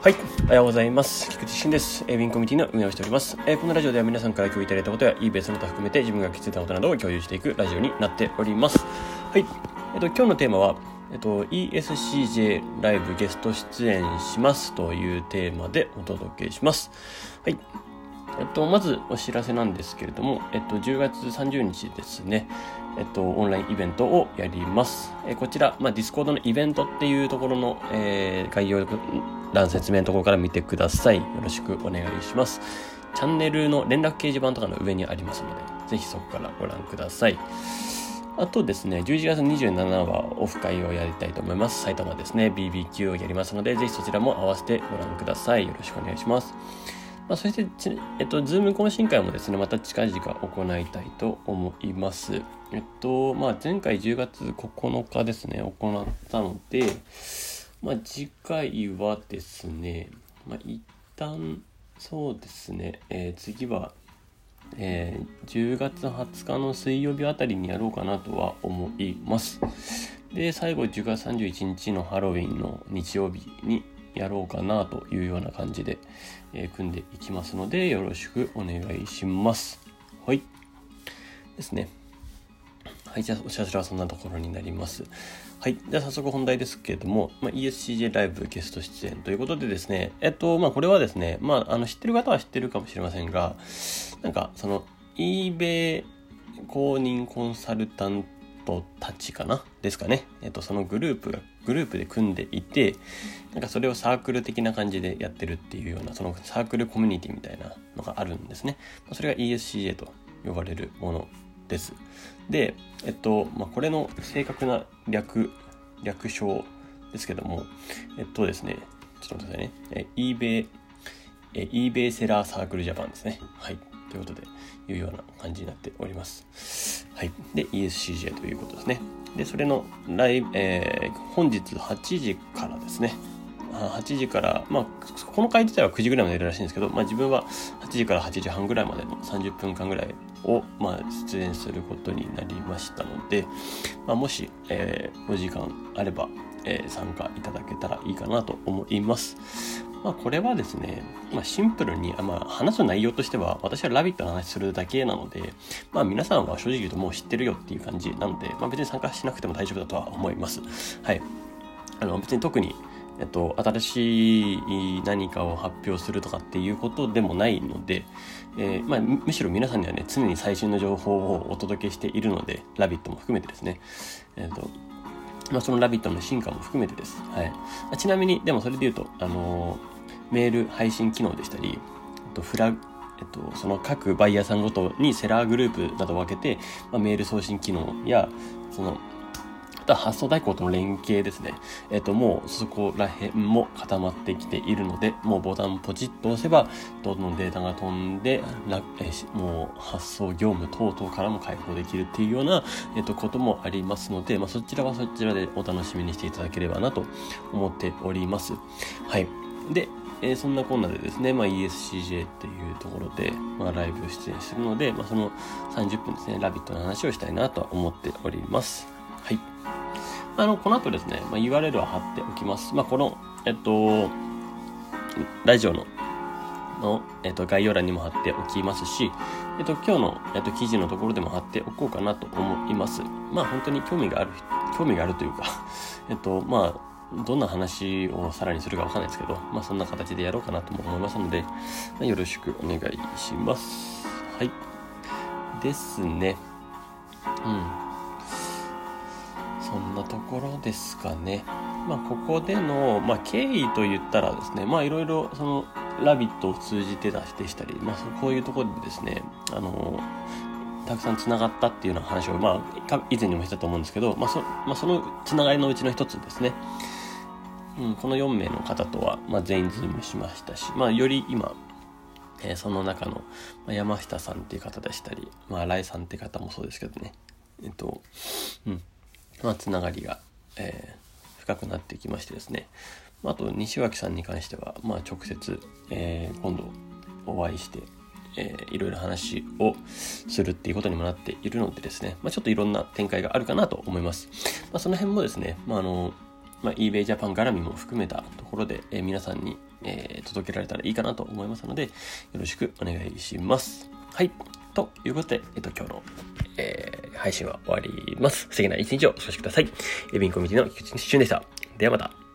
はい。おはようございます。菊池慎です。えー、ウィンコミュニティの運営をしております。えーこのラジオでは皆さんから共有いただいたことや、いいベースの他含めて自分が気づいたことなどを共有していくラジオになっております。はい。えっ、と、今日のテーマは、えっ、と、ESCJ ライブゲスト出演しますというテーマでお届けします。はい。えっと、まずお知らせなんですけれども、えっと、10月30日ですね、えっと、オンラインイベントをやります。えこちら、まあ、ディスコードのイベントっていうところの、えー概要欄説明のところから見てください。よろしくお願いします。チャンネルの連絡掲示板とかの上にありますので、ぜひそこからご覧ください。あとですね、11月27はオフ会をやりたいと思います。埼玉ですね、BBQ をやりますので、ぜひそちらも合わせてご覧ください。よろしくお願いします。まあ、そして、えっと、ズーム懇親会もですね、また近々行いたいと思います。えっと、まあ、前回10月9日ですね、行ったので、まあ、次回はですね、まあ、一旦、そうですね、えー次は、えー10月20日の水曜日あたりにやろうかなとは思います。で、最後10月31日のハロウィンの日曜日にやろうかなというような感じで、えー組んでいきますので、よろしくお願いします。はい。ですね。はい、じゃあお知らせはそんなところになります。はい、じゃあ早速本題ですけれども、まあ、ESCJ ライブゲスト出演ということでですね、えっと、まあこれはですね、まああの知ってる方は知ってるかもしれませんが、なんかその eBay 公認コンサルタントたちかなですかね。えっと、そのグループが、グループで組んでいて、なんかそれをサークル的な感じでやってるっていうような、そのサークルコミュニティみたいなのがあるんですね。それが ESCJ と呼ばれるものです。で、えっと、まあ、これの正確な略、略称ですけども、えっとですね、ちょっと待ってくださいね。え eBay、え eBay セラーサークルジャパンですね。はい。ということで、いうような感じになっております。はい。で、ESCJ ということですね。で、それのライブ、えー本日8時からですね。8時から、まあ、この回自体は9時ぐらいまでやるらしいんですけど、まあ、自分は8時から8時半ぐらいまでの30分間ぐらいを、まあ、出演することになりましたので、まあ、もし、えーお時間あれば、えー参加いただけたらいいかなと思います。まあ、これはですね、まあ、シンプルに、まあ、話す内容としては、私はラビットの話するだけなので、まあ、皆さんは正直言うともう知ってるよっていう感じなので、まあ、別に参加しなくても大丈夫だとは思います。はい。あの、別に特に、えっと、新しい何かを発表するとかっていうことでもないので、えーまあ、むしろ皆さんにはね、常に最新の情報をお届けしているので、ラビットも含めてですね、えっと、まあ、そのラビットの進化も含めてです。はい。あちなみに、でもそれで言うと、あのーメール配信機能でしたり、と、フラ、えっと、その各バイヤーさんごとにセラーグループなどを分けて、まあ、メール送信機能や、その、あとは発送代行との連携ですね。えっと、もうそこら辺も固まってきているので、もうボタンポチッと押せば、どんどんデータが飛んで、えもう発送業務等々からも解放できるっていうような、えっと、こともありますので、まあ、そちらはそちらでお楽しみにしていただければなと思っております。はい。で、えーそんなこんなでですね、まあ、ESCJ っていうところで、まあ、ライブ出演するので、まあ、その30分ですね、ラビットの話をしたいなとは思っております。あの、この後ですね、まあ、URL は貼っておきます。まあ、この、えっと、ラジオの、の、えっと、概要欄にも貼っておきますし、えっと、今日の、えっと、記事のところでも貼っておこうかなと思います。まあ、本当に興味がある、興味があるというか、えっと、まあ、どんな話をさらにするかわかんないですけど、まあ、そんな形でやろうかなとも思いますので、まよろしくお願いします。はい。ですね。うん。そんなところですかね。まあ、ここでの、まあ、経緯と言ったらですね、まあ、いろいろ、その、ラビットを通じてでしたり、まあ、こういうところでですね、あの、たくさんつながったっていうような話を、まあ、以前にもしたと思うんですけど、まあそまあ、そのつながりのうちの一つですね。うん、この4名の方とは、まあ、全員ズームしましたし、まあ、より今、えーその中の、まあ、山下さんっていう方でしたり、まあ、新井さんって方もそうですけどね、えっと、うん、まあ、つながりが、えー深くなってきましてですね、まあと西脇さんに関しては、まあ、直接、えー今度お会いして、えーいろいろ話をするっていうことにもなっているのでですね、まあ、ちょっといろんな展開があるかなと思います。まあ、その辺もですね、まあ、あの、まあ、eBay Japan 絡みも含めたところで、えー、皆さんに、えー、届けられたらいいかなと思いますので、よろしくお願いします。はい。ということで、えっと、今日の、え、配信は終わります。素敵な一日をお過ごしください。エビンコミュニティの菊池俊でした。ではまた。